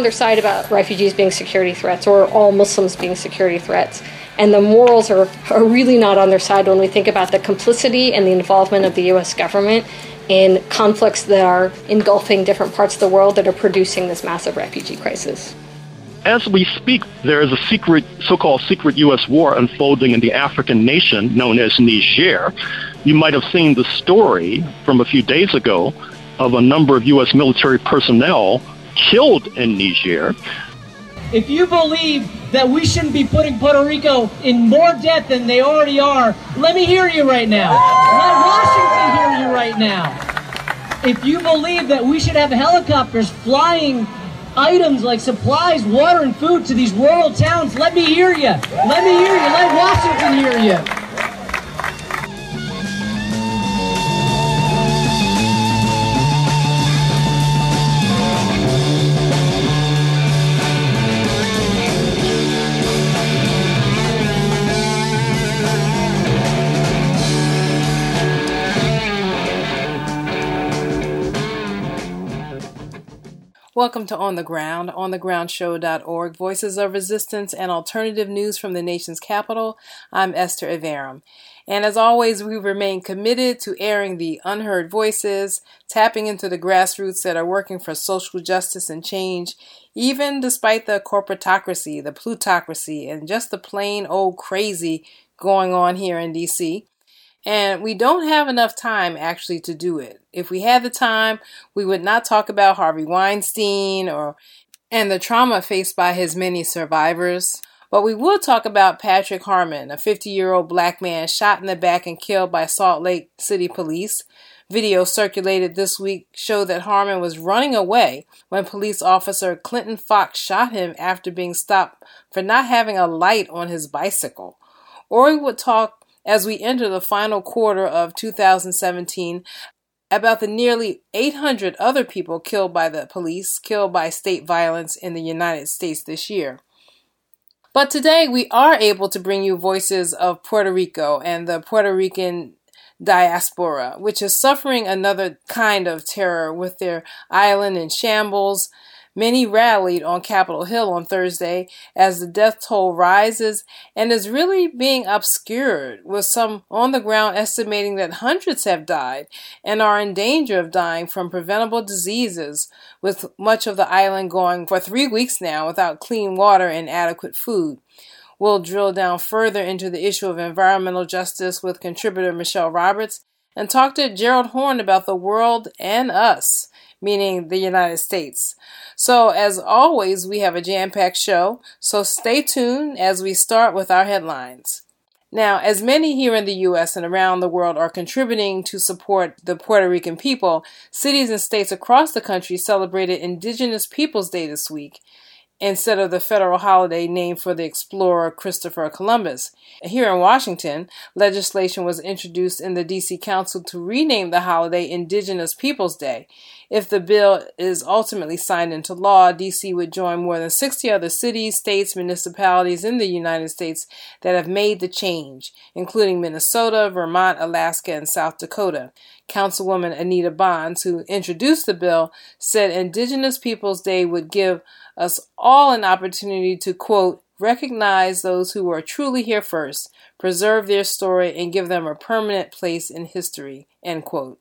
on their side about refugees being security threats or all Muslims being security threats. And the morals are, are really not on their side when we think about the complicity and the involvement of the US government in conflicts that are engulfing different parts of the world that are producing this massive refugee crisis. As we speak, there is a secret, so-called secret U.S. war unfolding in the African nation known as Niger. You might have seen the story from a few days ago of a number of U.S. military personnel killed in Niger. If you believe that we shouldn't be putting Puerto Rico in more debt than they already are, let me hear you right now. Let Washington hear you right now. If you believe that we should have helicopters flying items like supplies, water, and food to these rural towns, let me hear you. Let me hear you. Let Washington hear you. Welcome to On the Ground, onthegroundshow.org, voices of resistance and alternative news from the nation's capital. I'm Esther Iverem. And as always, we remain committed to airing the unheard voices, tapping into the grassroots that are working for social justice and change, even despite the corporatocracy, the plutocracy, and just the plain old crazy going on here in DC. And we don't have enough time actually to do it. If we had the time, we would not talk about Harvey Weinstein or and the trauma faced by his many survivors. But we will talk about Patrick Harmon, a 50 year old black man shot in the back and killed by Salt Lake City police. Video circulated this week showed that Harmon was running away when police officer Clinton Fox shot him after being stopped for not having a light on his bicycle. Or we would talk as we enter the final quarter of 2017 about the nearly 800 other people killed by the police, killed by state violence in the United States this year. But today we are able to bring you voices of Puerto Rico and the Puerto Rican diaspora, which is suffering another kind of terror with their island in shambles, Many rallied on Capitol Hill on Thursday as the death toll rises and is really being obscured, with some on the ground estimating that hundreds have died and are in danger of dying from preventable diseases, with much of the island going for three weeks now without clean water and adequate food. We'll drill down further into the issue of environmental justice with contributor Michelle Roberts and talk to Gerald Horne about the world and us meaning the United States. So, as always, we have a jam packed show, so stay tuned as we start with our headlines. Now, as many here in the U.S. and around the world are contributing to support the Puerto Rican people, cities and states across the country celebrated Indigenous Peoples Day this week instead of the federal holiday named for the explorer Christopher Columbus. Here in Washington, legislation was introduced in the DC Council to rename the holiday Indigenous Peoples Day. If the bill is ultimately signed into law, DC would join more than 60 other cities, states, municipalities in the United States that have made the change, including Minnesota, Vermont, Alaska, and South Dakota. Councilwoman Anita Bonds, who introduced the bill, said Indigenous Peoples Day would give us all an opportunity to, quote, recognize those who are truly here first, preserve their story, and give them a permanent place in history, end quote.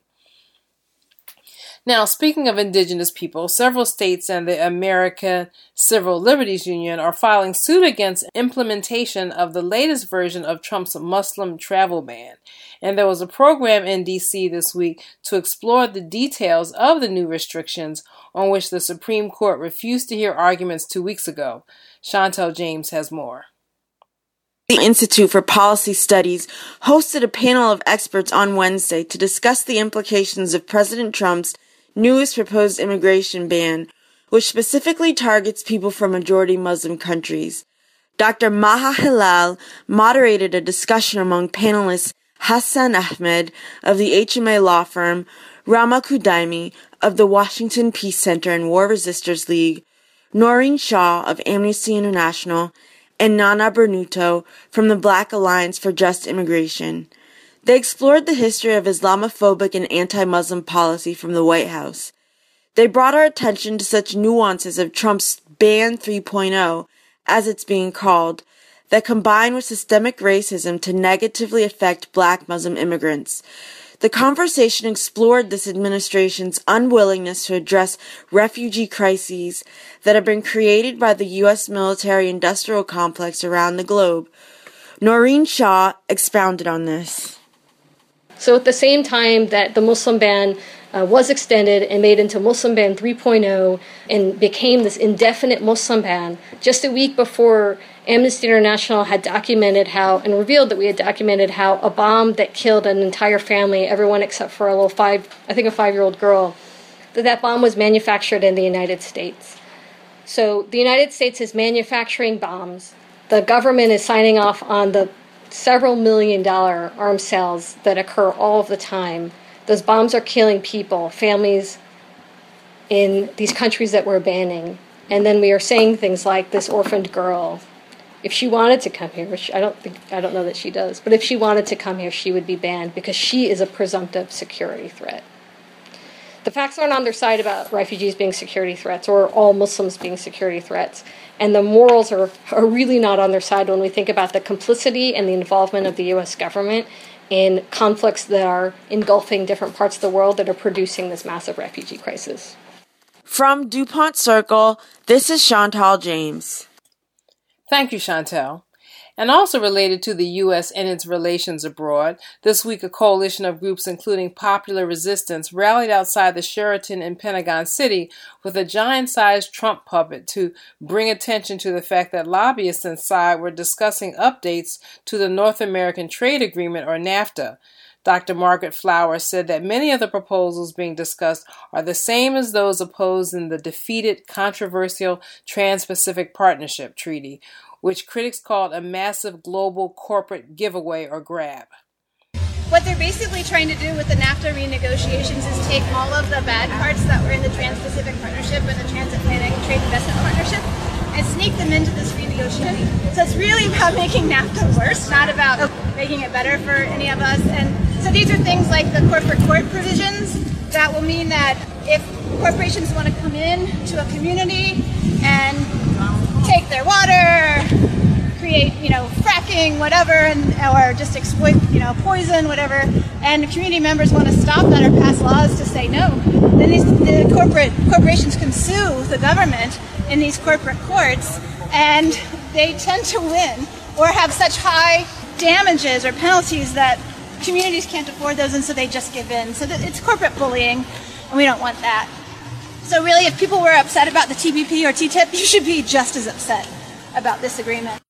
Now, speaking of indigenous people, several states and the American Civil Liberties Union are filing suit against implementation of the latest version of Trump's Muslim travel ban. And there was a program in DC this week to explore the details of the new restrictions on which the Supreme Court refused to hear arguments two weeks ago. Chantel James has more. The Institute for Policy Studies hosted a panel of experts on Wednesday to discuss the implications of President Trump's newest proposed immigration ban, which specifically targets people from majority Muslim countries. Dr. Maha Hilal moderated a discussion among panelists Hassan Ahmed of the HMA law firm, Rama Kudaimi of the Washington Peace Center and War Resisters League, Naureen Shah of Amnesty International, and Nana Brantuo from the Black Alliance for Just Immigration. They explored the history of Islamophobic and anti-Muslim policy from the White House. They brought our attention to such nuances of Trump's Ban 3.0, as it's being called, that combine with systemic racism to negatively affect black Muslim immigrants. The conversation explored this administration's unwillingness to address refugee crises that have been created by the U.S. military industrial complex around the globe. Naureen Shah expounded on this. So, at the same time that the Muslim ban uh, was extended and made into Muslim ban 3.0 and became this indefinite Muslim ban, just a week before Amnesty International had documented how and revealed that we had documented how a bomb that killed an entire family, everyone except for a little five, I think a five year old girl, that that bomb was manufactured in the United States. So the United States is manufacturing bombs. The government is signing off on the several million dollar arms sales that occur all of the time. Those bombs are killing people, families in these countries that we're banning. And then we are saying things like this orphaned girl if she wanted to come here, which I don't think I don't know that she does, but if she wanted to come here, she would be banned because she is a presumptive security threat. The facts aren't on their side about refugees being security threats or all Muslims being security threats. And the morals are, are really not on their side when we think about the complicity and the involvement of the US government in conflicts that are engulfing different parts of the world that are producing this massive refugee crisis. From DuPont Circle, this is Chantal James. Thank you, Chantel. And also related to the U.S. and its relations abroad, this week a coalition of groups, including Popular Resistance, rallied outside the Sheraton in Pentagon City with a giant sized Trump puppet to bring attention to the fact that lobbyists inside were discussing updates to the North American Trade Agreement, or NAFTA. Dr. Margaret Flowers said that many of the proposals being discussed are the same as those opposed in the defeated controversial Trans Pacific Partnership Treaty, which critics called a massive global corporate giveaway or grab. What they're basically trying to do with the NAFTA renegotiations is take all of the bad parts that were in the Trans Pacific Partnership and the Transatlantic Trade Investment Partnership and sneak them into this renegotiation. So it's really about making NAFTA worse, not about making it better for any of us. And so these are things like the corporate court provisions that will mean that if corporations want to come in to a community and their water, create, you know, fracking, whatever, and or just exploit, you know, poison, whatever, and community members want to stop that or pass laws to say no, then these, the corporate corporations can sue the government in these corporate courts, and they tend to win or have such high damages or penalties that communities can't afford those, and so they just give in. So it's corporate bullying, and we don't want that. So really, if people were upset about the TPP or TTIP, you should be just as upset about this agreement.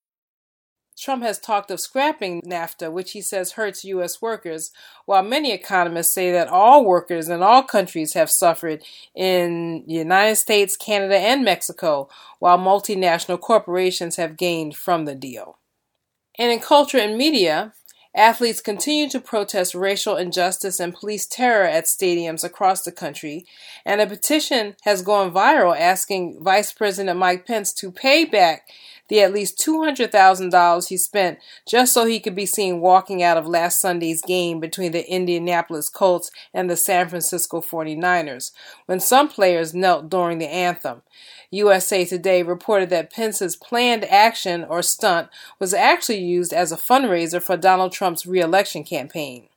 Trump has talked of scrapping NAFTA, which he says hurts U.S. workers, while many economists say that all workers in all countries have suffered in the United States, Canada, and Mexico, while multinational corporations have gained from the deal. And in culture and media, Athletes continue to protest racial injustice and police terror at stadiums across the country, and a petition has gone viral asking Vice President Mike Pence to pay back the at least $200,000 he spent just so he could be seen walking out of last Sunday's game between the Indianapolis Colts and the San Francisco 49ers, when some players knelt during the anthem. USA Today reported that Pence's planned action or stunt was actually used as a fundraiser for Donald Trump's reelection campaign.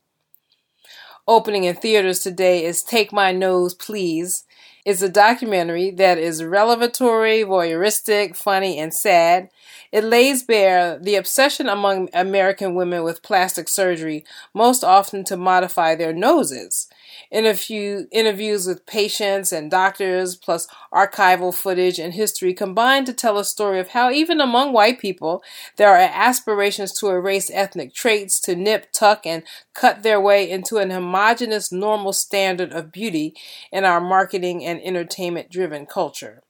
Opening in theaters today is Take My Nose Please. It's a documentary that is revelatory, voyeuristic, funny, and sad. It lays bare the obsession among American women with plastic surgery, most often to modify their noses interview, interviews with patients and doctors, plus archival footage and history combined to tell a story of how, even among white people, there are aspirations to erase ethnic traits, to nip, tuck, and cut their way into an homogenous, normal standard of beauty in our marketing and entertainment driven culture.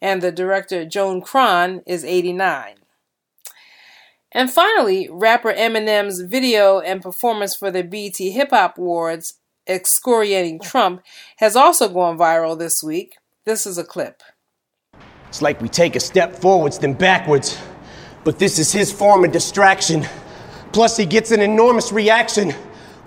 And the director, Joan Kron, is 89. And finally, rapper Eminem's video and performance for the BET Hip Hop Awards excoriating oh. Trump has also gone viral this week. This is a clip. It's like we take a step forwards, then backwards. But this is his form of distraction. Plus, he gets an enormous reaction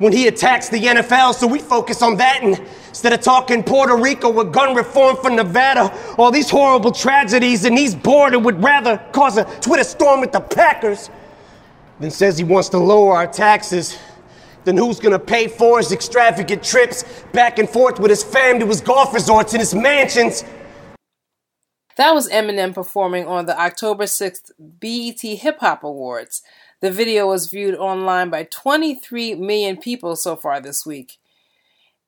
when he attacks the NFL, so we focus on that and instead of talking Puerto Rico with gun reform for Nevada, all these horrible tragedies, and he's bored and would rather cause a Twitter storm with the Packers, than says he wants to lower our taxes. Then who's gonna pay for his extravagant trips back and forth with his fam to his golf resorts and his mansions? That was Eminem performing on the October 6th BET Hip Hop Awards. The video was viewed online by 23 million people so far this week.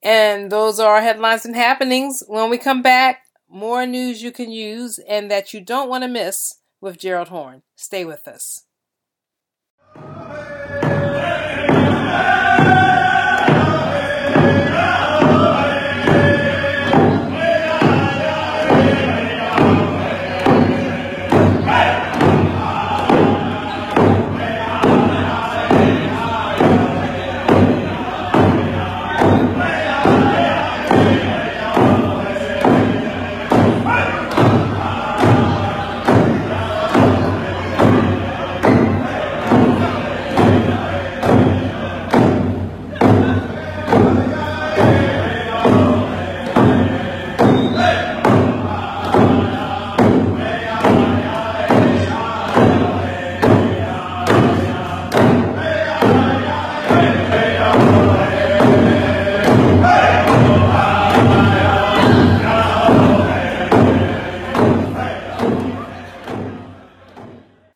And those are our headlines and happenings. When we come back, more news you can use and that you don't want to miss with Gerald Horne. Stay with us.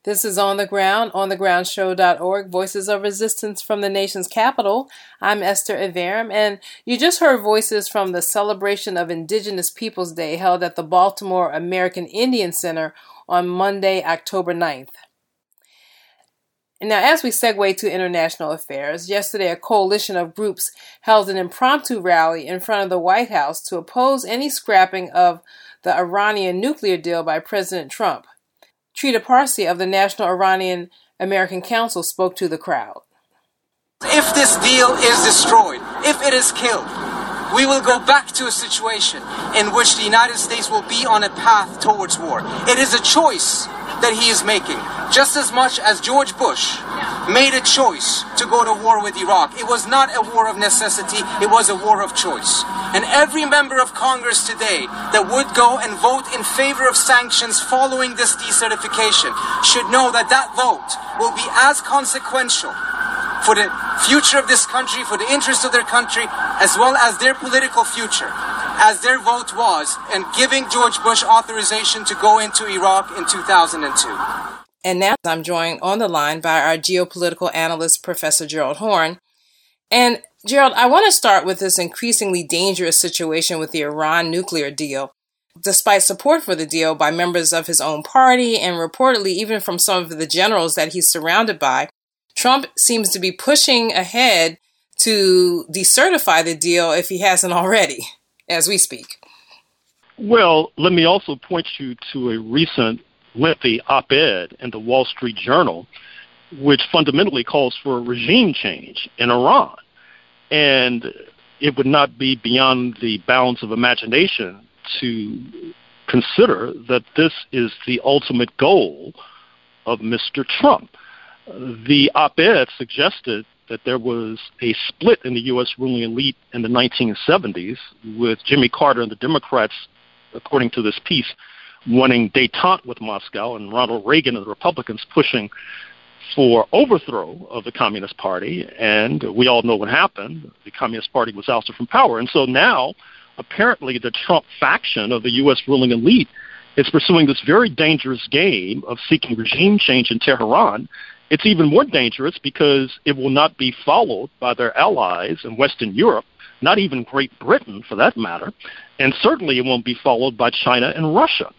This is On the Ground, onthegroundshow.org, Voices of Resistance from the nation's capital. I'm Esther Iverem, and you just heard voices from the celebration of Indigenous Peoples Day held at the Baltimore American Indian Center on Monday, October 9th. And now, as we segue to international affairs, yesterday a coalition of groups held an impromptu rally in front of the White House to oppose any scrapping of the Iranian nuclear deal by President Trump. Trita Parsi of the National Iranian American Council spoke to the crowd. If this deal is destroyed, if it is killed, we will go back to a situation in which the United States will be on a path towards war. It is a choice that he is making, just as much as George Bush made a choice to go to war with Iraq. It was not a war of necessity, it was a war of choice. And every member of Congress today that would go and vote in favor of sanctions following this decertification should know that that vote will be as consequential for the future of this country, for the interest of their country, as well as their political future, as their vote was in giving George Bush authorization to go into Iraq in 2002. And now I'm joined on the line by our geopolitical analyst, Professor Gerald Horne. And Gerald, I want to start with this increasingly dangerous situation with the Iran nuclear deal. Despite support for the deal by members of his own party and reportedly even from some of the generals that he's surrounded by, Trump seems to be pushing ahead to decertify the deal if he hasn't already, as we speak. Well, let me also point you to a recent lengthy op ed in the Wall Street Journal, which fundamentally calls for a regime change in Iran. And it would not be beyond the bounds of imagination to consider that this is the ultimate goal of Mr. Trump. The op ed suggested that there was a split in the U.S. ruling elite in the 1970s, with Jimmy Carter and the Democrats, according to this piece, wanting detente with Moscow, and Ronald Reagan and the Republicans pushing for overthrow of the Communist Party. And we all know what happened. The Communist Party was ousted from power. And so now, apparently, the Trump faction of the U.S. ruling elite is pursuing this very dangerous game of seeking regime change in Tehran it's even more dangerous because it will not be followed by their allies in Western Europe, not even Great Britain for that matter, and certainly it won't be followed by China and Russia.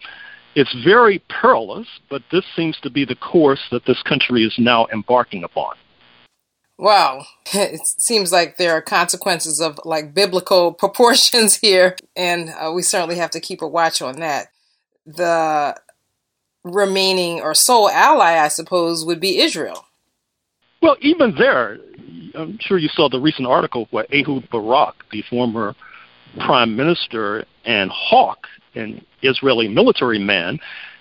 It's very perilous, but this seems to be the course that this country is now embarking upon. Wow, it seems like there are consequences of like biblical proportions here, and uh, we certainly have to keep a watch on that. The remaining or sole ally, I suppose, would be Israel. Well, even there, I'm sure you saw the recent article where Ehud Barak, the former prime minister and hawk, an Israeli military man,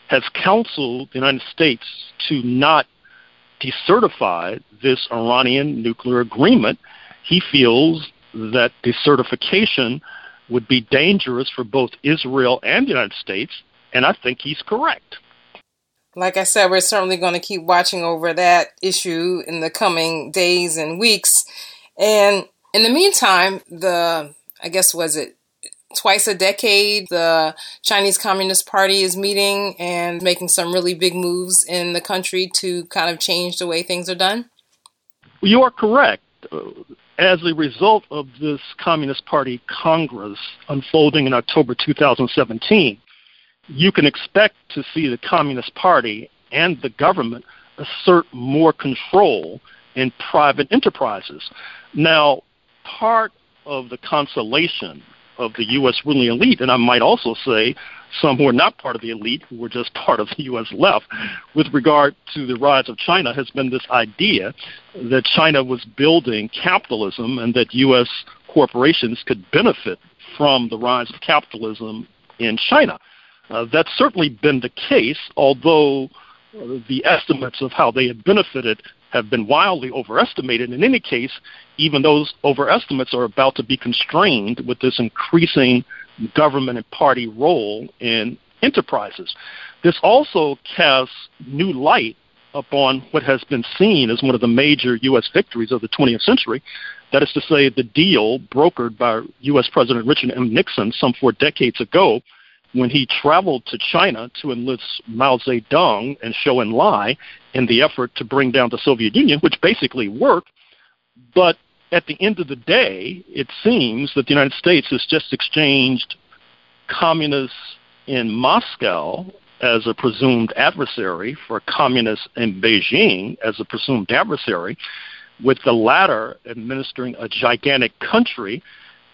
has counseled the United States to not decertify this Iranian nuclear agreement. he feels that decertification would be dangerous for both Israel and the United States, and I think he's correct. Like I said, we're certainly going to keep watching over that issue in the coming days and weeks. And in the meantime, the, I guess, was it twice a decade, the Chinese Communist Party is meeting and making some really big moves in the country to kind of change the way things are done? You are correct. As a result of this Communist Party Congress unfolding in October 2017, you can expect to see the Communist Party and the government assert more control in private enterprises. Now, part of the consolation of the U.S. ruling elite, and I might also say some who are not part of the elite, who were just part of the U.S. left, with regard to the rise of China, has been this idea that China was building capitalism and that U.S. corporations could benefit from the rise of capitalism in China. Uh, that's certainly been the case, although uh, the estimates of how they had benefited have been wildly overestimated. In any case, even those overestimates are about to be constrained with this increasing government and party role in enterprises. This also casts new light upon what has been seen as one of the major U.S. victories of the 20th century. That is to say, the deal brokered by U.S. President Richard M. Nixon some four decades ago when he traveled to China to enlist Mao Zedong and Zhou Enlai in the effort to bring down the Soviet Union, which basically worked. But at the end of the day, it seems that the United States has just exchanged communists in Moscow as a presumed adversary for communists in Beijing as a presumed adversary, with the latter administering a gigantic country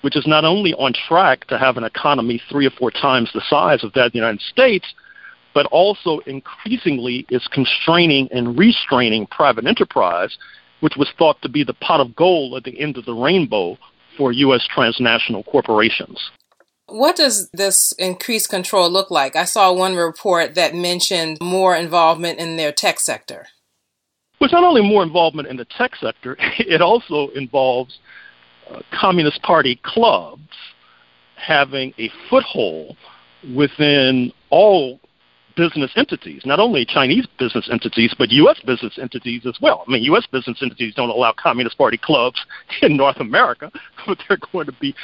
which is not only on track to have an economy three or four times the size of that of the United States, but also increasingly is constraining and restraining private enterprise, which was thought to be the pot of gold at the end of the rainbow for U.S. transnational corporations. What does this increased control look like? I saw one report that mentioned more involvement in their tech sector. Well, it's not only more involvement in the tech sector, it also involves Communist Party clubs having a foothold within all business entities, not only Chinese business entities, but U.S. business entities as well. I mean, U.S. business entities don't allow Communist Party clubs in North America, but they're going to be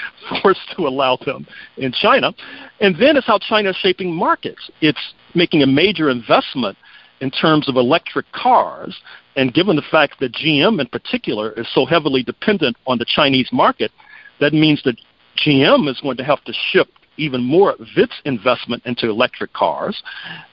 forced to allow them in China. And then it's how China is shaping markets. It's making a major investment in terms of electric cars and given the fact that GM in particular is so heavily dependent on the Chinese market, that means that GM is going to have to shift even more of its investment into electric cars,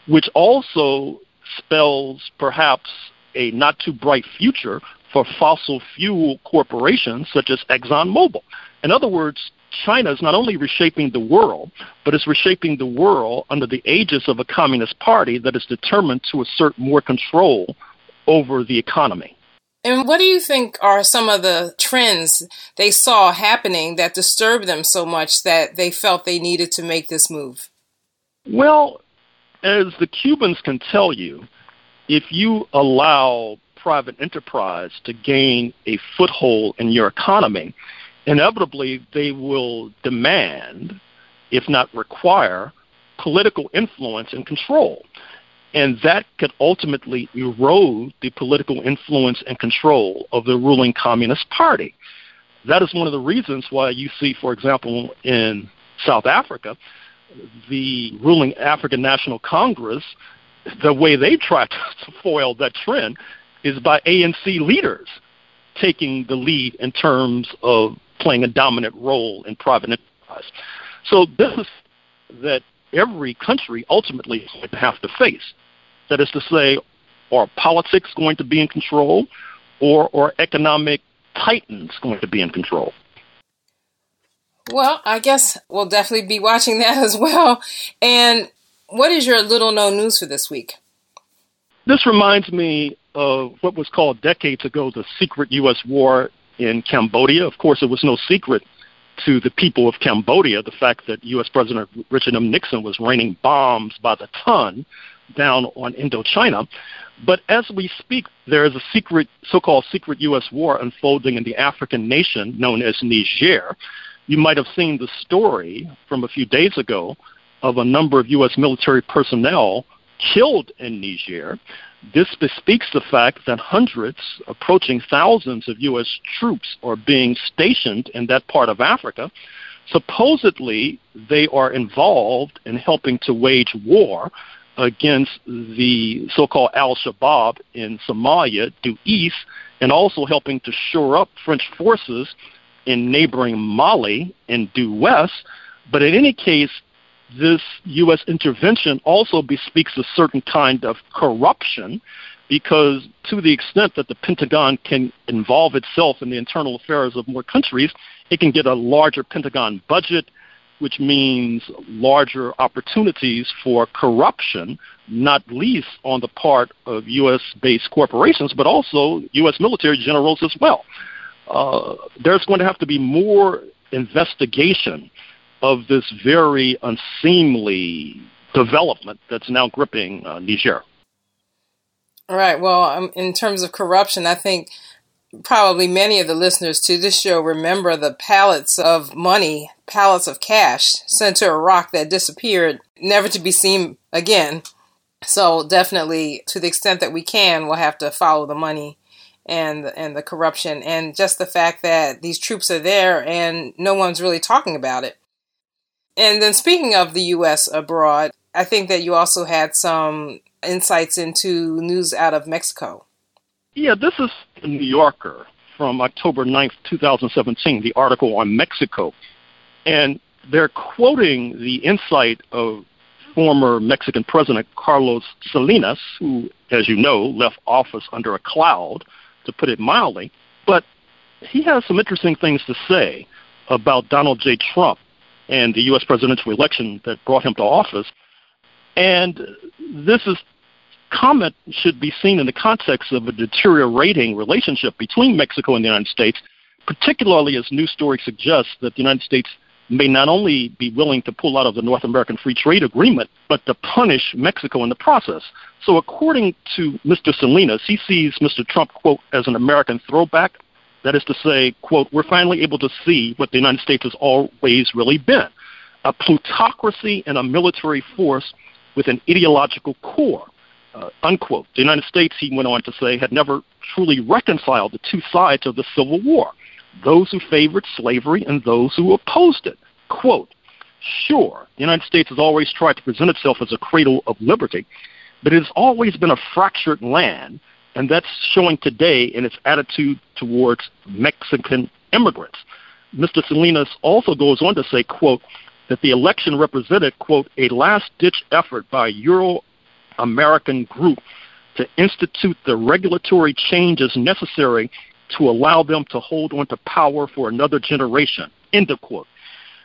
which also spells perhaps a not too bright future for fossil fuel corporations such as ExxonMobil. In other words, China is not only reshaping the world, but is reshaping the world under the aegis of a communist party that is determined to assert more control over the economy. And what do you think are some of the trends they saw happening that disturbed them so much that they felt they needed to make this move? Well, as the Cubans can tell you, if you allow private enterprise to gain a foothold in your economy, inevitably they will demand, if not require, political influence and control. And that could ultimately erode the political influence and control of the ruling Communist Party. That is one of the reasons why you see, for example, in South Africa, the ruling African National Congress, the way they try to foil that trend is by ANC leaders taking the lead in terms of playing a dominant role in private enterprise. So this is that every country ultimately is going to have to face. That is to say, are politics going to be in control or are economic titans going to be in control? Well, I guess we'll definitely be watching that as well. And what is your little known news for this week? This reminds me of what was called decades ago the secret U.S. war in Cambodia. Of course, it was no secret to the people of Cambodia the fact that U.S. President Richard M. Nixon was raining bombs by the ton down on Indochina. But as we speak, there is a secret, so-called secret U.S. war unfolding in the African nation known as Niger. You might have seen the story from a few days ago of a number of U.S. military personnel killed in Niger. This bespeaks the fact that hundreds, approaching thousands of U.S. troops are being stationed in that part of Africa. Supposedly, they are involved in helping to wage war against the so called Al Shabaab in Somalia due east, and also helping to shore up French forces in neighboring Mali and due west. But in any case, this U.S. intervention also bespeaks a certain kind of corruption because, to the extent that the Pentagon can involve itself in the internal affairs of more countries, it can get a larger Pentagon budget, which means larger opportunities for corruption, not least on the part of U.S. based corporations, but also U.S. military generals as well. Uh, there's going to have to be more investigation of this very unseemly development that's now gripping uh, Niger. All right. Well, um, in terms of corruption, I think probably many of the listeners to this show remember the pallets of money, pallets of cash sent to Iraq that disappeared, never to be seen again. So definitely, to the extent that we can, we'll have to follow the money and and the corruption and just the fact that these troops are there and no one's really talking about it. And then speaking of the U.S. abroad, I think that you also had some insights into news out of Mexico. Yeah, this is the New Yorker from October 9th, 2017, the article on Mexico. And they're quoting the insight of former Mexican President Carlos Salinas, who, as you know, left office under a cloud, to put it mildly. But he has some interesting things to say about Donald J. Trump and the U.S. presidential election that brought him to office. And this is comment should be seen in the context of a deteriorating relationship between Mexico and the United States, particularly as news stories suggest that the United States may not only be willing to pull out of the North American Free Trade Agreement, but to punish Mexico in the process. So, according to Mr. Salinas, he sees Mr. Trump, quote, as an American throwback that is to say, quote, we're finally able to see what the United States has always really been a plutocracy and a military force with an ideological core. Uh, unquote. The United States, he went on to say, had never truly reconciled the two sides of the Civil War those who favored slavery and those who opposed it. Quote, Sure, the United States has always tried to present itself as a cradle of liberty, but it has always been a fractured land and that's showing today in its attitude towards Mexican immigrants. Mr. Salinas also goes on to say, quote, that the election represented, quote, a last-ditch effort by Euro-American group to institute the regulatory changes necessary to allow them to hold on to power for another generation, end of quote.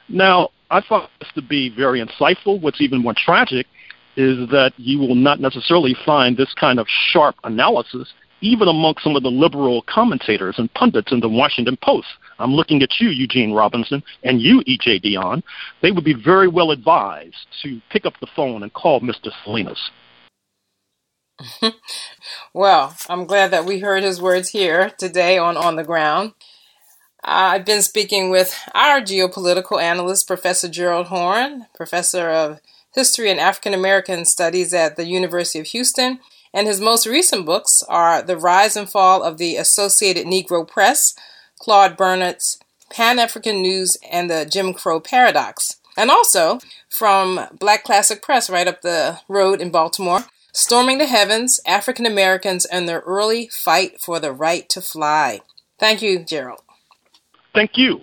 Now, I found this to be very insightful. What's even more tragic is that you will not necessarily find this kind of sharp analysis even among some of the liberal commentators and pundits in the Washington Post. I'm looking at you, Eugene Robinson, and you, E.J. Dionne. They would be very well advised to pick up the phone and call Mr. Salinas. well, I'm glad that we heard his words here today on On the Ground. I've been speaking with our geopolitical analyst, Professor Gerald Horne, professor of history and African American studies at the University of Houston. And his most recent books are The Rise and Fall of the Associated Negro Press, Claude Barnett's Pan African News, and the Jim Crow Paradox. And also from Black Classic Press, right up the road in Baltimore, Storming the Heavens African Americans and Their Early Fight for the Right to Fly. Thank you, Gerald. Thank you.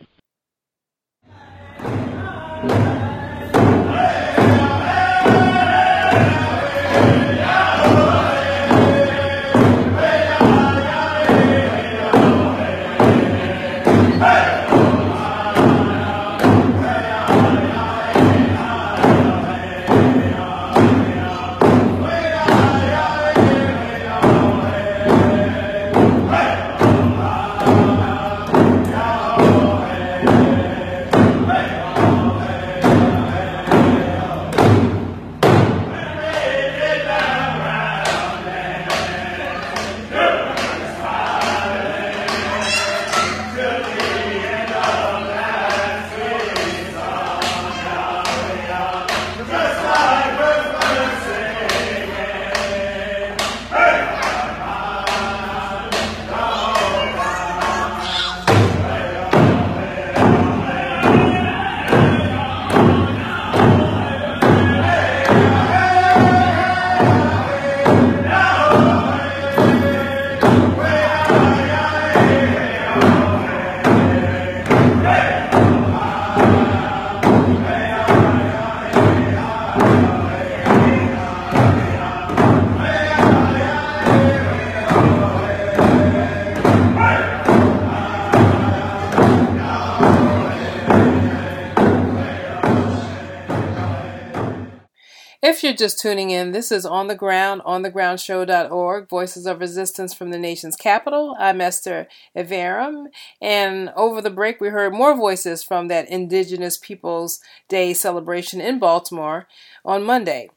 You're just tuning in, this is On the Ground, onthegroundshow.org, Voices of Resistance from the nation's capital. I'm Esther Iverem, and over the break we heard more voices from that Indigenous Peoples Day celebration in Baltimore on Monday.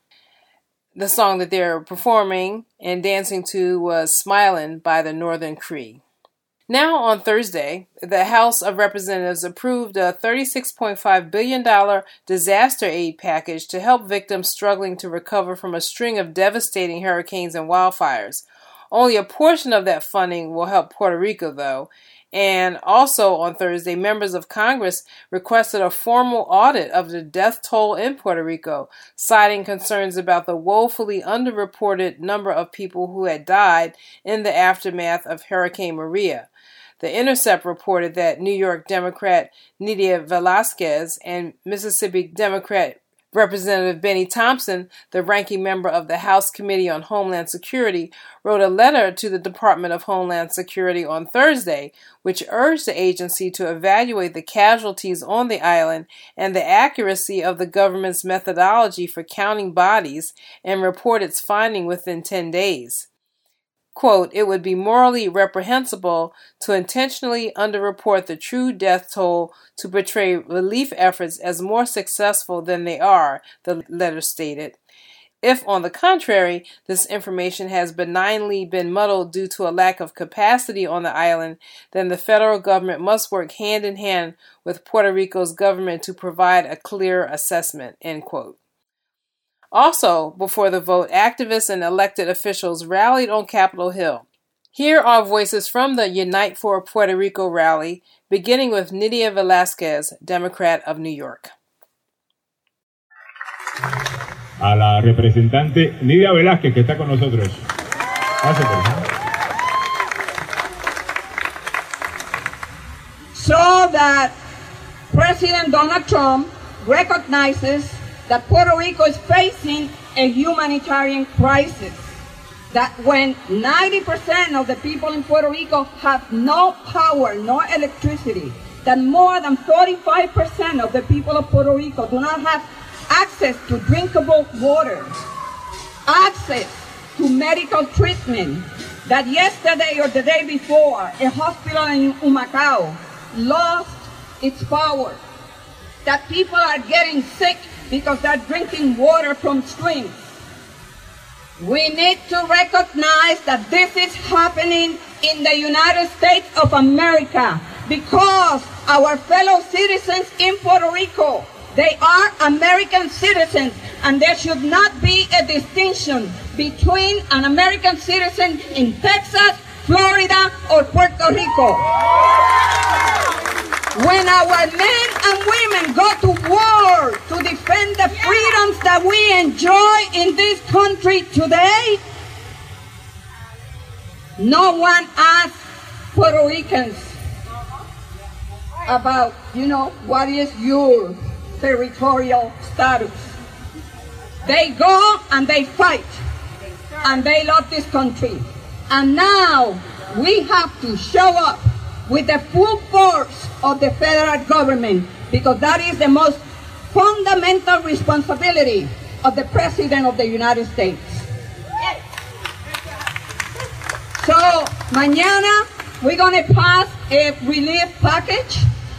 The song that they're performing and dancing to was Smiling by the Northern Cree. Now, on Thursday, the House of Representatives approved a $36.5 billion disaster aid package to help victims struggling to recover from a string of devastating hurricanes and wildfires. Only a portion of that funding will help Puerto Rico, though. And also on Thursday, members of Congress requested a formal audit of the death toll in Puerto Rico, citing concerns about the woefully underreported number of people who had died in the aftermath of Hurricane Maria. The Intercept reported that New York Democrat Nydia Velázquez and Mississippi Democrat Representative Benny Thompson, the ranking member of the House Committee on Homeland Security, wrote a letter to the Department of Homeland Security on Thursday, which urged the agency to evaluate the casualties on the island and the accuracy of the government's methodology for counting bodies and report its finding within 10 days quote, it would be morally reprehensible to intentionally underreport the true death toll to portray relief efforts as more successful than they are, the letter stated. If, on the contrary, this information has benignly been muddled due to a lack of capacity on the island, then the federal government must work hand in hand with Puerto Rico's government to provide a clear assessment. End quote. Also, before the vote, activists and elected officials rallied on Capitol Hill. Here are voices from the Unite for Puerto Rico rally, beginning with Nydia Velázquez, Democrat of New York. A la representante Nydia Velázquez, que está con nosotros. Pase, por favor. So that President Donald Trump recognizes that Puerto Rico is facing a humanitarian crisis. That when 90% of the people in Puerto Rico have no power, no electricity, that more than 45% of the people of Puerto Rico do not have access to drinkable water, access to medical treatment, that yesterday or the day before, a hospital in Humacao lost its power, that people are getting sick because they're drinking water from streams. We need to recognize that this is happening in the United States of America because our fellow citizens in Puerto Rico, they are American citizens and there should not be a distinction between an American citizen in Texas, Florida, or Puerto Rico. When our men and women go to war to defend the freedoms that we enjoy in this country today, no one asks Puerto Ricans about, you know, what is your territorial status. They go and they fight and they love this country. And now we have to show up with the full force of the federal government because that is the most fundamental responsibility of the President of the United States. So, mañana we're going to pass a relief package.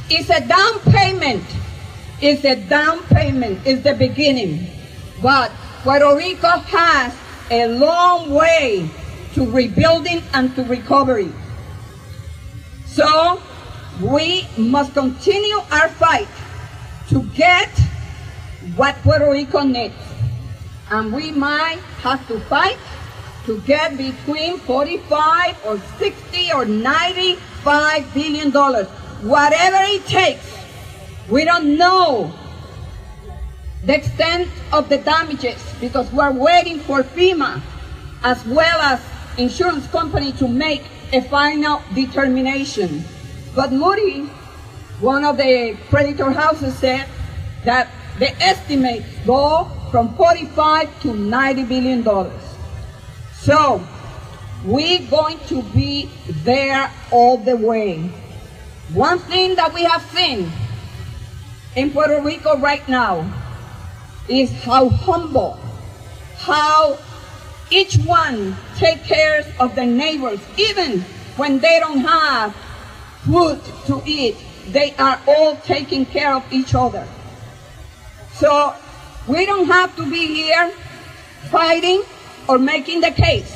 It's a down payment. It's a down payment. It's the beginning. But Puerto Rico has a long way to rebuilding and to recovery. So we must continue our fight to get what Puerto Rico needs. And we might have to fight to get between 45 or 60 or 95 billion dollars. Whatever it takes. We don't know the extent of the damages because we're waiting for FEMA as well as insurance company to make a final determination. But Moody, one of the creditor houses, said that the estimates go from 45 to 90 billion dollars. So we're going to be there all the way. One thing that we have seen in Puerto Rico right now is how humble how each one take care of the neighbors, even when they don't have food to eat. They are all taking care of each other. So we don't have to be here fighting or making the case.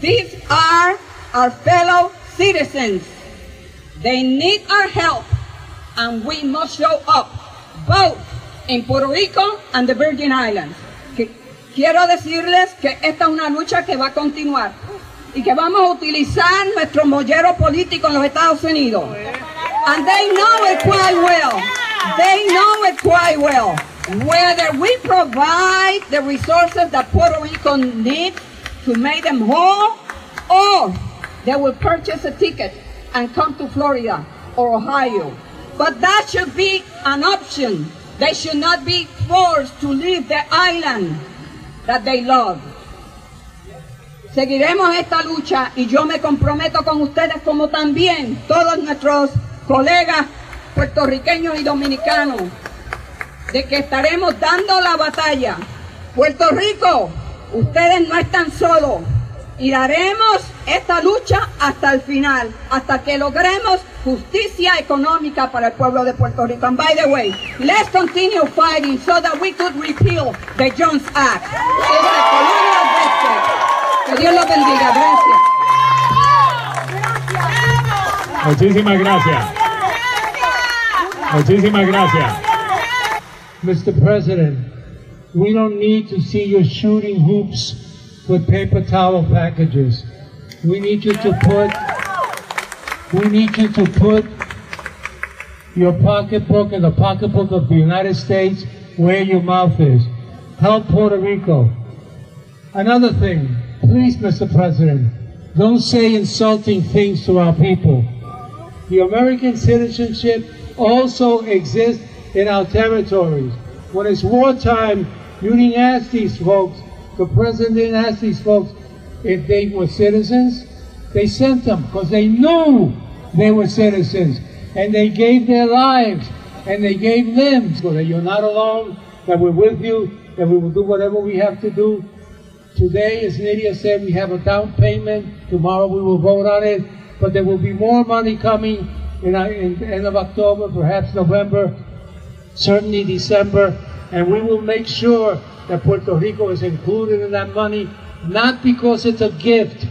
These are our fellow citizens. They need our help and we must show up both in Puerto Rico and the Virgin Islands. Quiero decirles que esta es una lucha que va a continuar y que vamos a utilizar nuestro mollero político en los Estados Unidos. And they know it quite well. They know it quite well. Whether we provide the resources that Puerto Rico needs to make them whole, or they will purchase a ticket and come to Florida or Ohio. But that should be an option. They should not be forced to leave the island they love. Seguiremos esta lucha y yo me comprometo con ustedes como también todos nuestros colegas puertorriqueños y dominicanos de que estaremos dando la batalla. Puerto Rico, ustedes no están solos y daremos esta lucha hasta el final, hasta que logremos justicia económica para el pueblo de Puerto Rico. And by the way, let's continue fighting so that we could repeal the Jones Act. District. Que Dios los bendiga. Gracias. Muchísimas gracias. Muchísimas gracias. Mr. President, we don't need to see you shooting hoops with paper towel packages. We need you to put, we need you to put your pocketbook in the pocketbook of the United States where your mouth is. Help Puerto Rico. Another thing, please, Mr. President, don't say insulting things to our people. The American citizenship also exists in our territories. When it's wartime, you didn't ask these folks, the president didn't ask these folks if they were citizens. They sent them because they knew they were citizens and they gave their lives and they gave limbs so that you're not alone, that we're with you, that we will do whatever we have to do. Today, as Nydia said, we have a down payment. Tomorrow we will vote on it, but there will be more money coming in, uh, in the end of October, perhaps November, certainly December, and we will make sure that Puerto Rico is included in that money, not because it's a gift,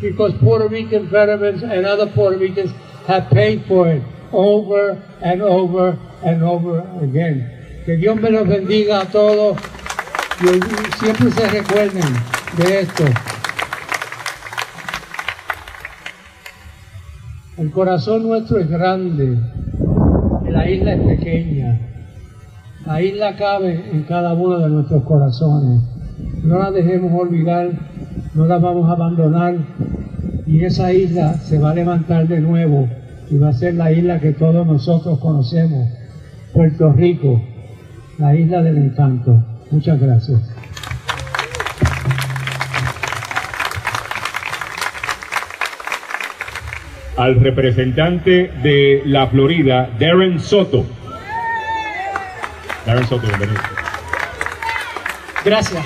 because Puerto Rican veterans and other Puerto Ricans have paid for it over and over and over again. Que Dios me los bendiga a todos y siempre se recuerden de esto. El corazón nuestro es grande, la isla es pequeña. La isla cabe en cada uno de nuestros corazones. No la dejemos olvidar, no la vamos a abandonar y esa isla se va a levantar de nuevo y va a ser la isla que todos nosotros conocemos, Puerto Rico, la isla del encanto. Muchas gracias. Al representante de la Florida, Darren Soto. Darren Soto, bienvenido. Gracias.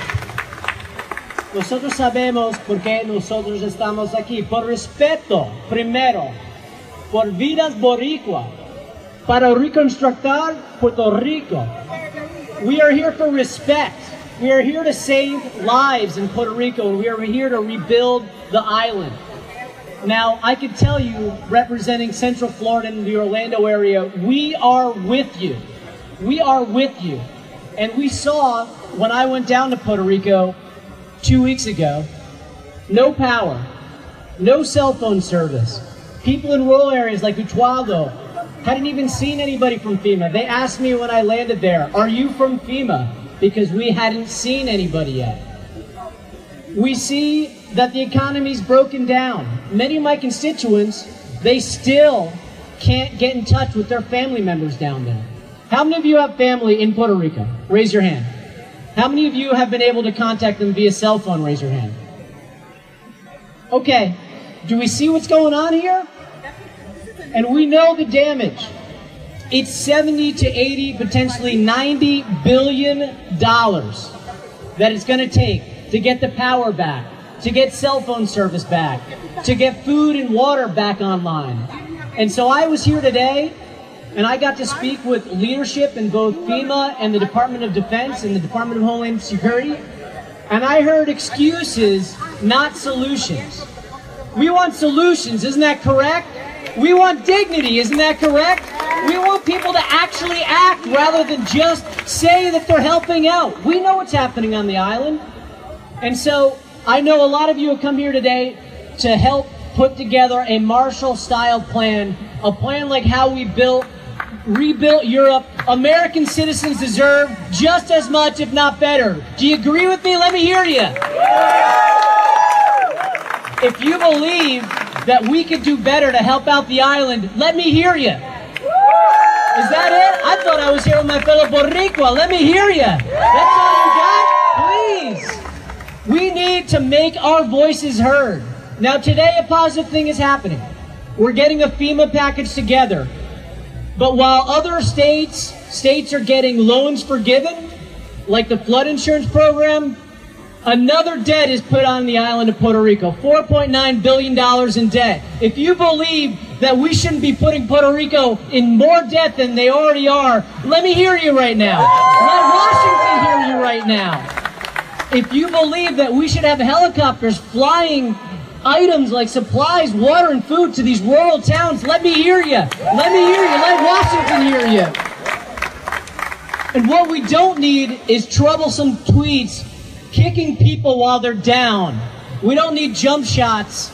Nosotros sabemos por qué nosotros estamos aquí. Por respeto, primero, por vidas boricua, para reconstructar Puerto Rico. We are here for respect. We are here to save lives in Puerto Rico. We are here to rebuild the island. Now, I can tell you, representing Central Florida and the Orlando area, we are with you. We are with you. And we saw when I went down to Puerto Rico two weeks ago no power, no cell phone service. People in rural areas like Utuado hadn't even seen anybody from FEMA. They asked me when I landed there, Are you from FEMA? Because we hadn't seen anybody yet. We see that the economy's broken down. Many of my constituents, they still can't get in touch with their family members down there. How many of you have family in Puerto Rico? Raise your hand. How many of you have been able to contact them via cell phone? Raise your hand. Okay, do we see what's going on here? And we know the damage. It's 70 to 80, potentially 90 billion dollars that it's going to take to get the power back, to get cell phone service back, to get food and water back online. And so I was here today and I got to speak with leadership in both FEMA and the Department of Defense and the Department of Homeland Security. And I heard excuses, not solutions. We want solutions, isn't that correct? We want dignity, isn't that correct? We want people to actually act rather than just say that they're helping out. We know what's happening on the island. And so I know a lot of you have come here today to help put together a Marshall style plan, a plan like how we built rebuilt Europe, American citizens deserve just as much, if not better. Do you agree with me? Let me hear you. If you believe that we could do better to help out the island, let me hear you. Is that it? I thought I was here with my fellow Boricua. Let me hear you. That's all you got? Please. We need to make our voices heard. Now, today, a positive thing is happening. We're getting a FEMA package together. But while other states, states are getting loans forgiven, like the flood insurance program, another debt is put on the island of Puerto Rico. $4.9 billion in debt. If you believe that we shouldn't be putting Puerto Rico in more debt than they already are, let me hear you right now. Let Washington hear you right now. If you believe that we should have helicopters flying items like supplies, water, and food to these rural towns. Let me hear you. Let me hear you. Let Washington hear you. And what we don't need is troublesome tweets kicking people while they're down. We don't need jump shots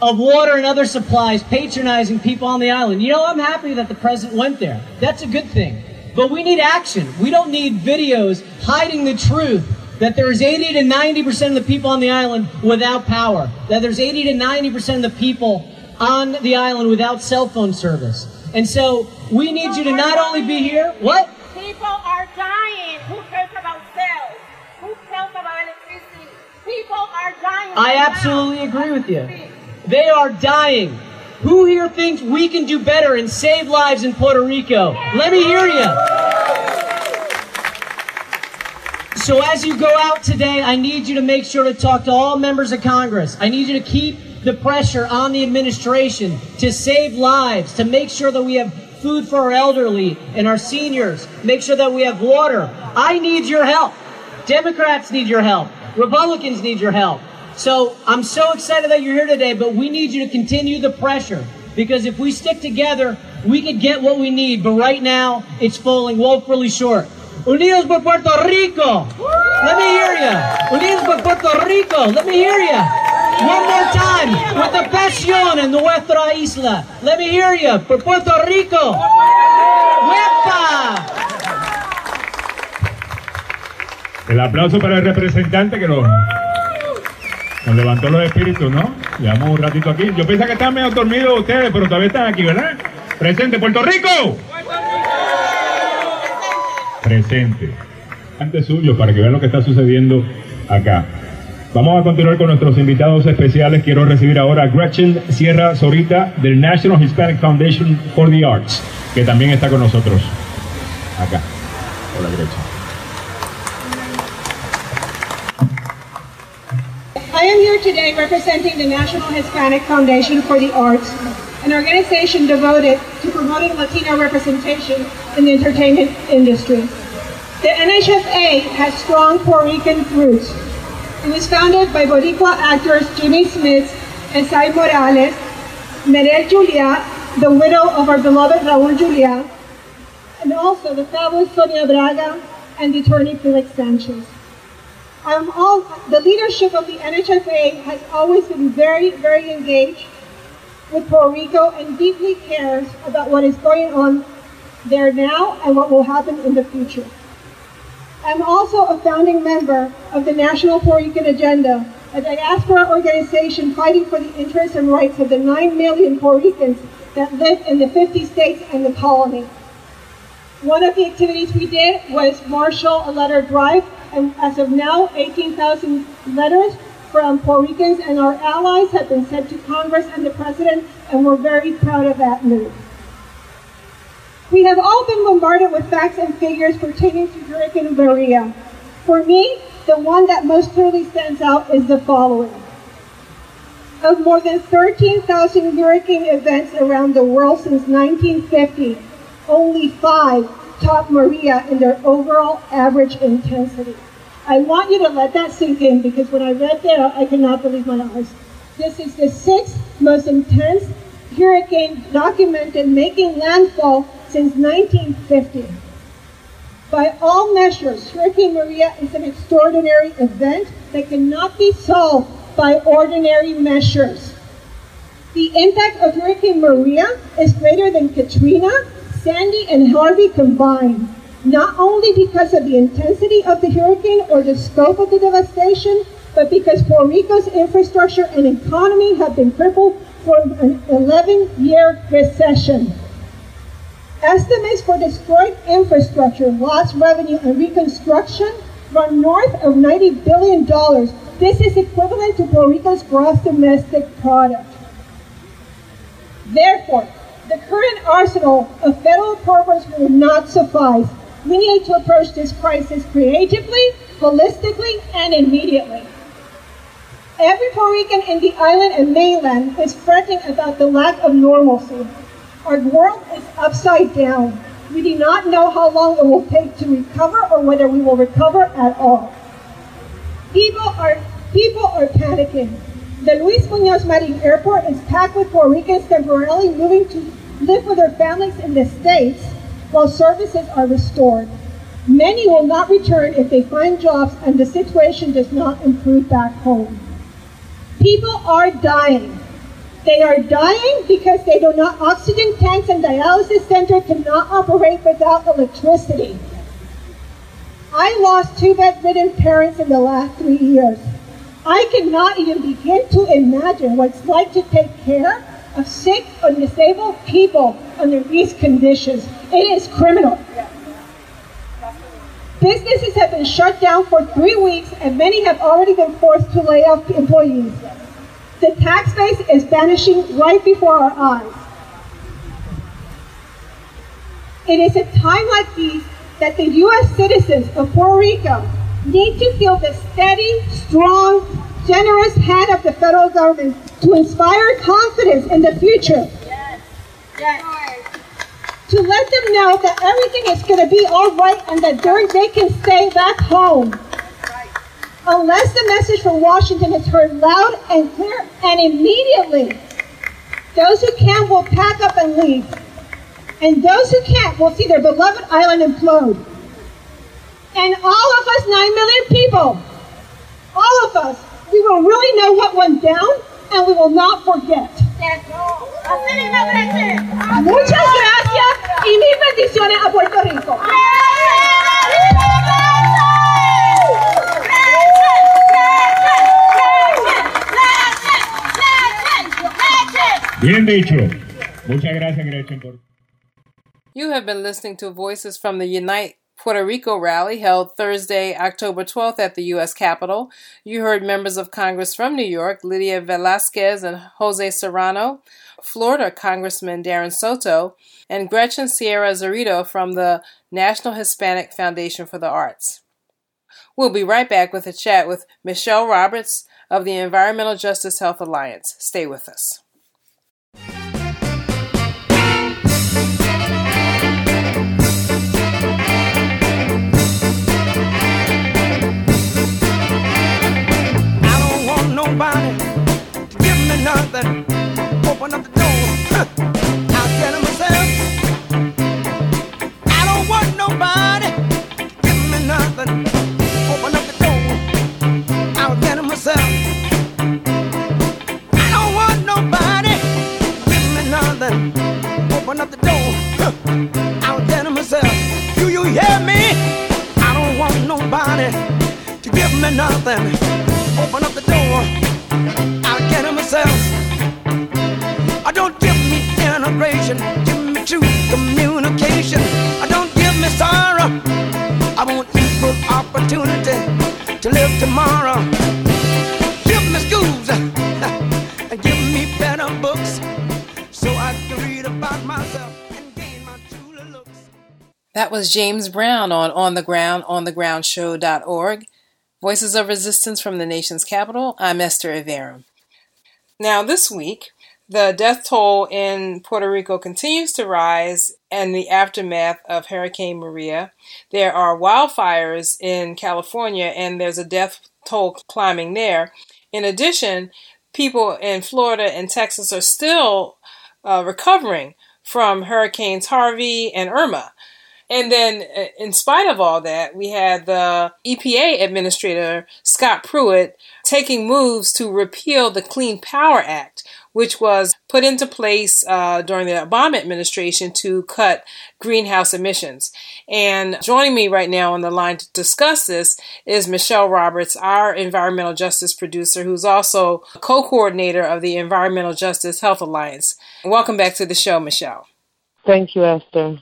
of water and other supplies patronizing people on the island. You know, I'm happy that the president went there. That's a good thing. But we need action. We don't need videos hiding the truth that there's 80 to 90% of the people on the island without power, that there's 80 to 90% of the people on the island without cell phone service. And so we need you to not only be here, what? People are dying. Who cares about cells? Who cares about electricity? People are dying. I absolutely agree with you. They are dying. Who here thinks we can do better and save lives in Puerto Rico? Let me hear you. So as you go out today, I need you to make sure to talk to all members of Congress. I need you to keep the pressure on the administration to save lives, to make sure that we have food for our elderly and our seniors, make sure that we have water. I need your help. Democrats need your help. Republicans need your help. So I'm so excited that you're here today, but we need you to continue the pressure because if we stick together, we could get what we need. But right now, it's falling woefully short. Unidos por Puerto Rico. Let me hear you. Unidos por Puerto Rico. Let me hear you. One more time with the pasión en nuestra isla. Let me hear you. Por Puerto Rico. ¡Huepa! El aplauso para el representante que nos, nos levantó los espíritus, ¿no? Llevamos un ratito aquí. Yo pensaba que estaban medio dormidos ustedes, pero todavía están aquí, ¿verdad? Presente, Puerto Rico. Presente. Ante suyo, para que vean lo que está sucediendo acá. Vamos a continuar con nuestros invitados especiales. Quiero recibir ahora a Gretchen Sierra Zorita del National Hispanic Foundation for the Arts, que también está con nosotros acá. Hola, Gretchen. I am here today representing the National Hispanic Foundation for the Arts, an organization devoted to promoting Latino representation in the entertainment industry. The NHFA has strong Puerto Rican roots. It was founded by Boricua actors Jimmy Smits and Esai Morales, Merel Julia, the widow of our beloved Raul Julia, and also the fabulous Sonia Braga and the attorney Felix Sanchez. Um, all, the leadership of the NHFA has always been very, very engaged with Puerto Rico and deeply cares about what is going on there now and what will happen in the future. I'm also a founding member of the National Puerto Rican Agenda, a diaspora organization fighting for the interests and rights of the 9 million Puerto Ricans that live in the 50 states and the colony. One of the activities we did was marshal a letter drive, and as of now, 18,000 letters from Puerto Ricans and our allies have been sent to Congress and the President, and we're very proud of that move. We have all been bombarded with facts and figures pertaining to Hurricane Maria. For me, the one that most clearly stands out is the following. Of more than 13,000 hurricane events around the world since 1950, only five top Maria in their overall average intensity. I want you to let that sink in because when I read that, I could not believe my eyes. This is the sixth most intense hurricane documented making landfall since 1950. By all measures, Hurricane Maria is an extraordinary event that cannot be solved by ordinary measures. The impact of Hurricane Maria is greater than Katrina, Sandy, and Harvey combined, not only because of the intensity of the hurricane or the scope of the devastation, but because Puerto Rico's infrastructure and economy have been crippled from an 11-year recession. Estimates for destroyed infrastructure, lost revenue, and reconstruction run north of $90 billion. This is equivalent to Puerto Rico's gross domestic product. Therefore, the current arsenal of federal programs will not suffice. We need to approach this crisis creatively, holistically, and immediately. Every Puerto Rican in the island and mainland is fretting about the lack of normalcy. Our world is upside down. We do not know how long it will take to recover or whether we will recover at all. People are, people are panicking. The Luis Muñoz Marin Airport is packed with Puerto Ricans temporarily moving to live with their families in the States while services are restored. Many will not return if they find jobs and the situation does not improve back home. People are dying. They are dying because they do not oxygen tanks and dialysis centers cannot operate without electricity. I lost two bedridden parents in the last three years. I cannot even begin to imagine what it's like to take care of sick or disabled people under these conditions. It is criminal. Businesses have been shut down for three weeks and many have already been forced to lay off employees. The tax base is vanishing right before our eyes. It is a time like these that the U.S. citizens of Puerto Rico need to feel the steady, strong, generous hand of the federal government to inspire confidence in the future. Yes. Yes. To let them know that everything is going to be all right and that they can stay back home. Right. Unless the message from Washington is heard loud and clear and immediately, those who can will pack up and leave. And those who can't will see their beloved island implode. And all of us, 9 million people, all of us, we will really know what went down and we will not forget. Muchas gracias y mil bendiciones a Puerto Rico. Bien dicho. Muchas gracias, Gretchen. You have been listening to Voices from the Unite Puerto Rico rally held Thursday, October 12th at the U.S. Capitol. You heard members of Congress from New York, Nydia Velázquez and Jose Serrano, Florida Congressman Darren Soto, and Gretchen Sierra Zorita from the National Hispanic Foundation for the Arts. We'll be right back with a chat with Michelle Roberts of the Environmental Justice Health Alliance. Stay with us. Nobody give me nothing. Open up the door, was James Brown on On the Ground, onthegroundshow.org. Voices of Resistance from the nation's capital, I'm Esther Iverem. Now, this week, the death toll in Puerto Rico continues to rise in the aftermath of Hurricane Maria. There are wildfires in California, and there's a death toll climbing there. In addition, people in Florida and Texas are still uh, recovering from Hurricanes Harvey and Irma. And then, uh, in spite of all that, we had the EPA Administrator, Scott Pruitt, taking moves to repeal the Clean Power Act, which was put into place uh, during the Obama administration to cut greenhouse emissions. And joining me right now on the line to discuss this is Michelle Roberts, our environmental justice producer, who's also co coordinator of the Environmental Justice Health Alliance. Welcome back to the show, Michelle. Thank you, Esther.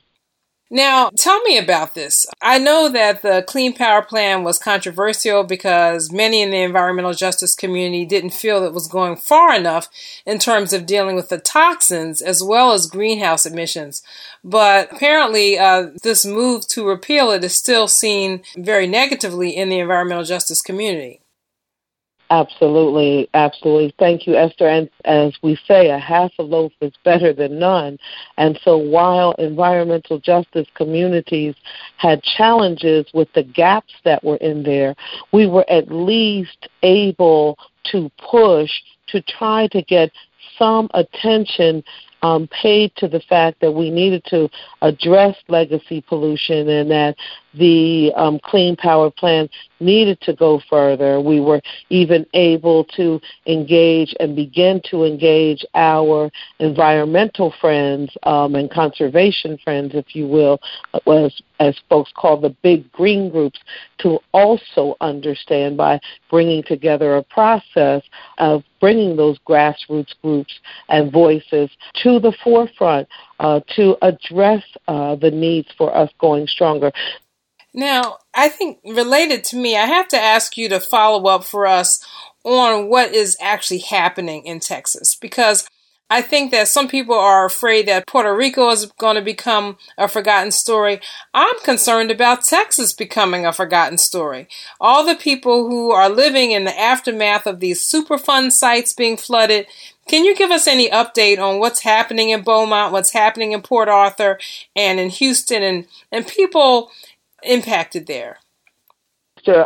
Now, tell me about this. I know that the Clean Power Plan was controversial because many in the environmental justice community didn't feel it was going far enough in terms of dealing with the toxins as well as greenhouse emissions. But apparently, uh, this move to repeal it is still seen very negatively in the environmental justice community. Absolutely, absolutely. Thank you, Esther. And as we say, a half a loaf is better than none. And so while environmental justice communities had challenges with the gaps that were in there, we were at least able to push to try to get some attention um, paid to the fact that we needed to address legacy pollution and that the um, Clean Power Plan needed to go further. We were even able to engage and begin to engage our environmental friends um, and conservation friends, if you will, as, as folks call the big green groups, to also understand by bringing together a process of bringing those grassroots groups and voices to the forefront uh, to address uh, the needs for us going stronger. Now, I think related to me, I have to ask you to follow up for us on what is actually happening in Texas because I think that some people are afraid that Puerto Rico is going to become a forgotten story. I'm concerned about Texas becoming a forgotten story. All the people who are living in the aftermath of these Superfund sites being flooded. Can you give us any update on what's happening in Beaumont, what's happening in Port Arthur, and in Houston, and, and people impacted there?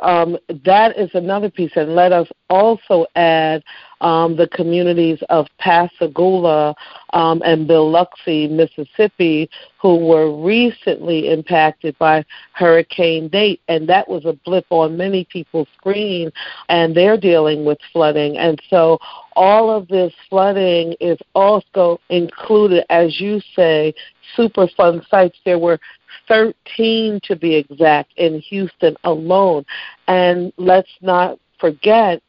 Um, that is another piece, and let us also add um, the communities of Pascagoula um, and Biloxi, Mississippi, who were recently impacted by Hurricane Nate, and that was a blip on many people's screen, and they're dealing with flooding, and so all of this flooding is also included, as you say, Superfund sites. There were 13 to be exact in Houston alone. And let's not forget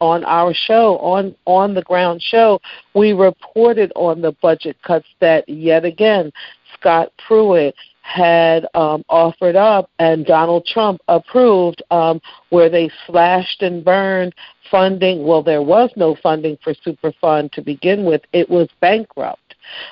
on our show, on on the ground show, we reported on the budget cuts that yet again Scott Pruitt had um, offered up and Donald Trump approved, um, where they slashed and burned funding. Well, there was no funding for Superfund to begin with; it was bankrupt.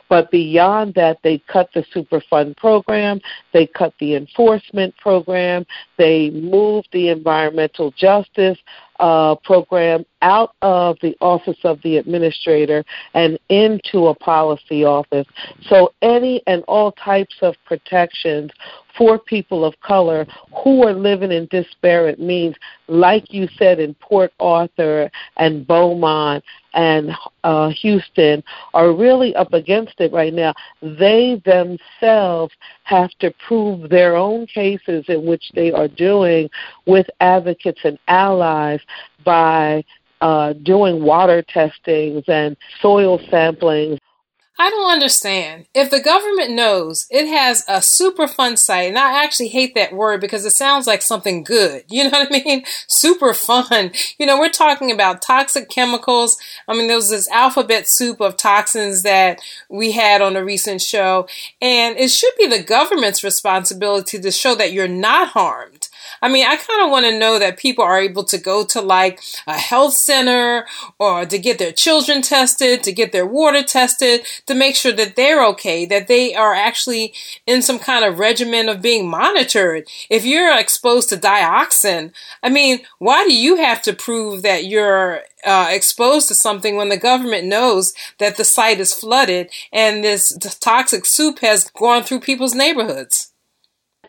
But beyond that, they cut the Superfund program, they cut the enforcement program, they moved the environmental justice uh, program out of the office of the administrator and into a policy office. So, any and all types of protections for people of color who are living in disparate means, like you said in Port Arthur and Beaumont and uh, Houston, are really up against it right now. They themselves have to prove their own cases in which they are doing with advocates and allies by uh, doing water testings and soil samplings I don't understand. If the government knows it has a Superfund site, and I actually hate that word because it sounds like something good. You know what I mean? Super fun. You know, we're talking about toxic chemicals. I mean, there was this alphabet soup of toxins that we had on a recent show, and it should be the government's responsibility to show that you're not harmed. I mean, I kind of want to know that people are able to go to like a health center or to get their children tested, to get their water tested, to make sure that they're okay, that they are actually in some kind of regimen of being monitored. If you're exposed to dioxin, I mean, why do you have to prove that you're uh, exposed to something when the government knows that the site is flooded and this toxic soup has gone through people's neighborhoods?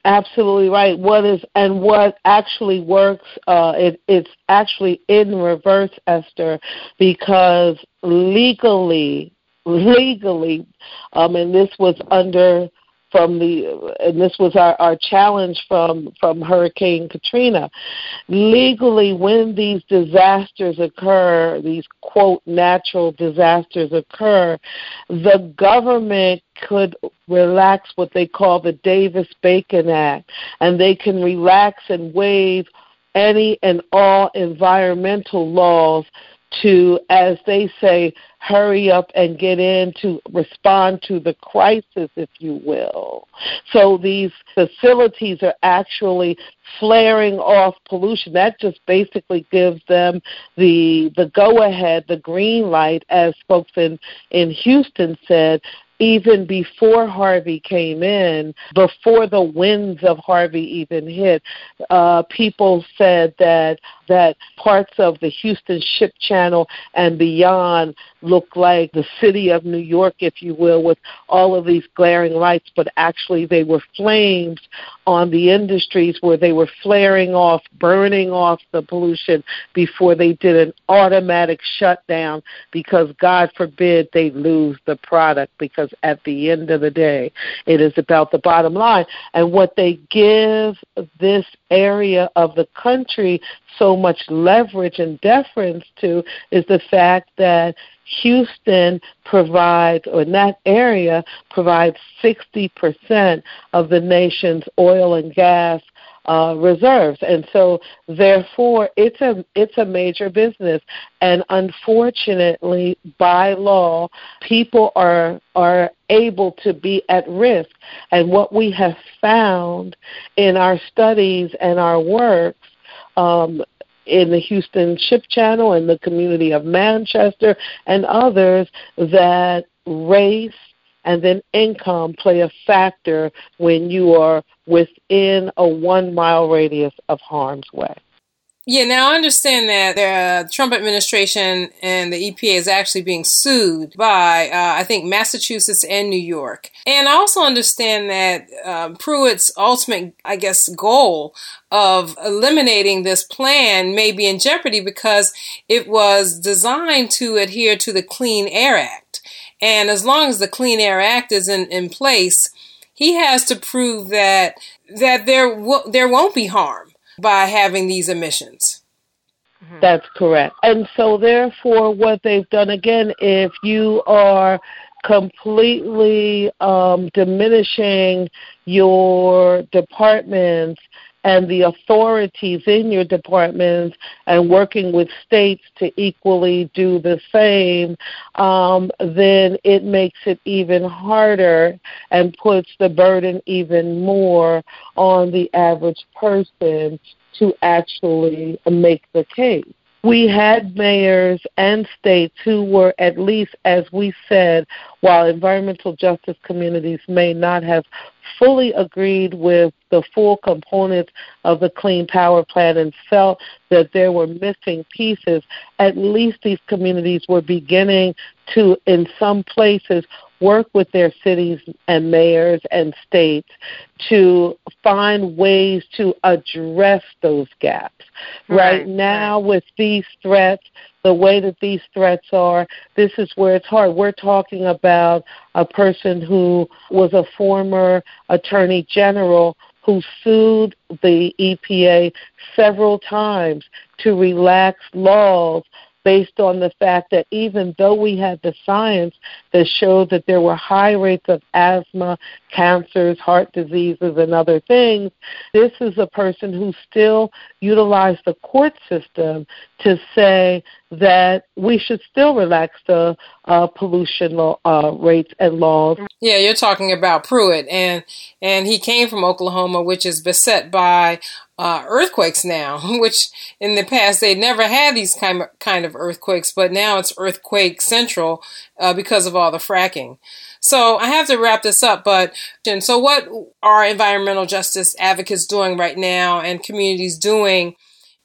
Absolutely right. What is and what actually works? Uh, it, it's actually in reverse, Esther, because legally, legally, um, and this was under from the and this was our, our challenge from from hurricane katrina. Legally when these disasters occur these quote natural disasters occur the government could relax what they call the davis bacon act and they can relax and waive any and all environmental laws to, as they say, hurry up and get in to respond to the crisis, if you will. So these facilities are actually flaring off pollution. That just basically gives them the the go ahead, the green light, as folks in, in Houston said, even before Harvey came in, before the winds of Harvey even hit, uh, people said that that parts of the Houston Ship Channel and beyond look like the city of New York, if you will, with all of these glaring lights, but actually they were flames on the industries where they were flaring off, burning off the pollution before they did an automatic shutdown because God forbid they lose the product because at the end of the day it is about the bottom line. And what they give this area of the country so much leverage and deference to is the fact that Houston provides, or in that area, provides 60% of the nation's oil and gas uh, reserves, and so therefore it's a it's a major business. And unfortunately, by law, people are are able to be at risk. And what we have found in our studies and our works um, in the Houston Ship Channel and the community of Manchester and others that race and then income play a factor when you are within a one mile radius of harm's way. Yeah, now I understand that the Trump administration and the EPA is actually being sued by, uh, I think, Massachusetts and New York. And I also understand that um, Pruitt's ultimate, I guess, goal of eliminating this plan may be in jeopardy because it was designed to adhere to the Clean Air Act. And as long as the Clean Air Act is in, in place, he has to prove that that there w- there won't be harm by having these emissions. Mm-hmm. That's correct. And so, therefore, what they've done again, if you are completely um, diminishing your departments and the authorities in your departments and working with states to equally do the same, um, then it makes it even harder and puts the burden even more on the average person to actually make the case we had mayors and states who were at least, as we said, while environmental justice communities may not have fully agreed with the full components of the Clean Power Plan and felt that there were missing pieces, at least these communities were beginning to, in some places, work with their cities and mayors and states to find ways to address those gaps. Right, right now, with these threats, the way that these threats are, this is where it's hard. We're talking about a person who was a former attorney general who sued the EPA several times to relax laws based on the fact that even though we had the science that showed that there were high rates of asthma, cancers, heart diseases, and other things, this is a person who still utilized the court system to say that we should still relax the uh, pollution uh, rates and laws. Yeah, you're talking about Pruitt, and and he came from Oklahoma, which is beset by uh, earthquakes now. Which in the past they never had these kind of, kind of earthquakes, but now it's earthquake central uh, because of all the fracking. So I have to wrap this up, but so what are environmental justice advocates doing right now, and communities doing?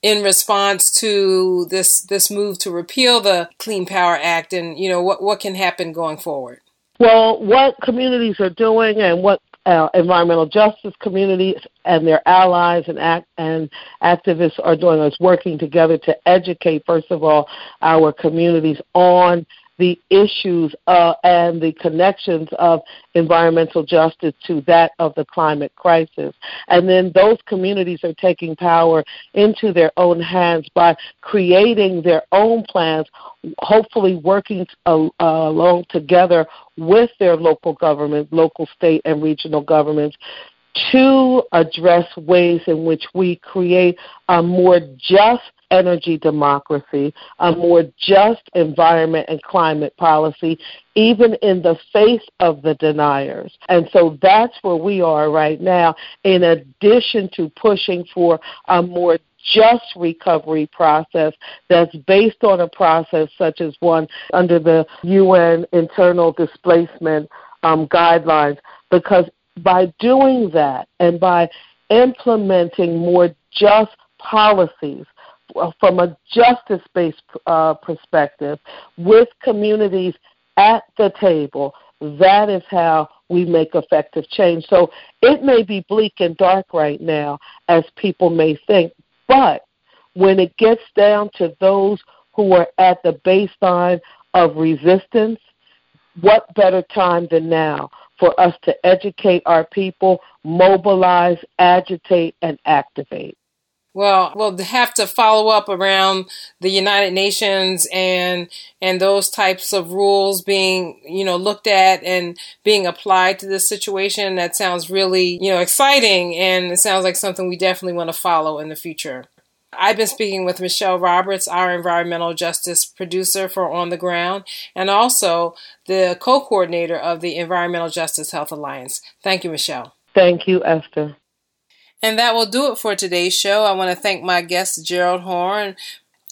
in response to this this move to repeal the Clean Power Act, and you know what what can happen going forward. Well, what communities are doing, and what uh, environmental justice communities and their allies and act and activists are doing is working together to educate, first of all, our communities on the issues uh, and the connections of environmental justice to that of the climate crisis. And then those communities are taking power into their own hands by creating their own plans, hopefully working uh, along together with their local government, local, state, and regional governments to address ways in which we create a more just energy democracy, a more just environment and climate policy, even in the face of the deniers. And so that's where we are right now, in addition to pushing for a more just recovery process that's based on a process such as one under the UN internal displacement um, guidelines, because by doing that and by implementing more just policies from a justice based uh, perspective with communities at the table, that is how we make effective change. So it may be bleak and dark right now, as people may think, but when it gets down to those who are at the baseline of resistance, what better time than now for us to educate our people, mobilize, agitate, and activate? Well, we'll have to follow up around the United Nations and and those types of rules being, you know, looked at and being applied to this situation. That sounds really, you know, exciting and it sounds like something we definitely want to follow in the future. I've been speaking with Michelle Roberts, our environmental justice producer for On the Ground, and also the co coordinator of the Environmental Justice Health Alliance. Thank you, Michelle. Thank you, Esther. And that will do it for today's show. I want to thank my guest, Gerald Horne.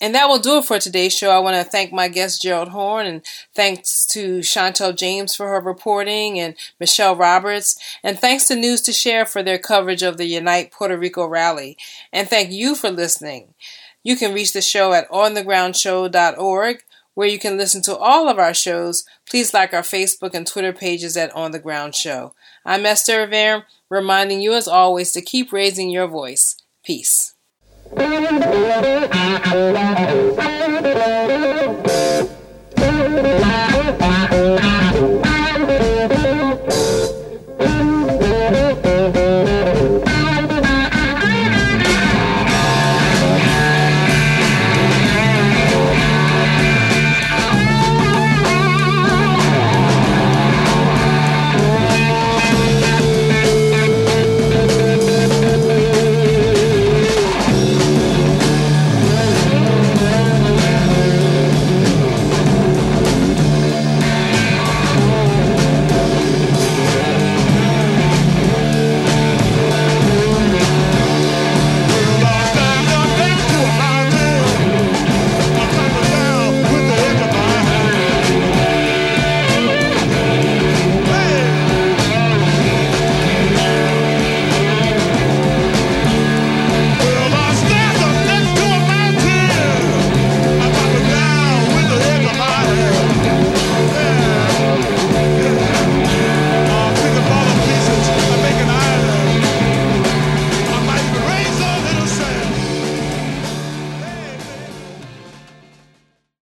And that will do it for today's show. I want to thank my guest, Gerald Horne, and thanks to Chantel James for her reporting and Michelle Roberts. And thanks to News to Share for their coverage of the Unite Puerto Rico rally. And thank you for listening. You can reach the show at onthegroundshow.org where you can listen to all of our shows. Please like our Facebook and Twitter pages at On the Ground Show. I'm Esther Iverem reminding you as always to keep raising your voice. Peace.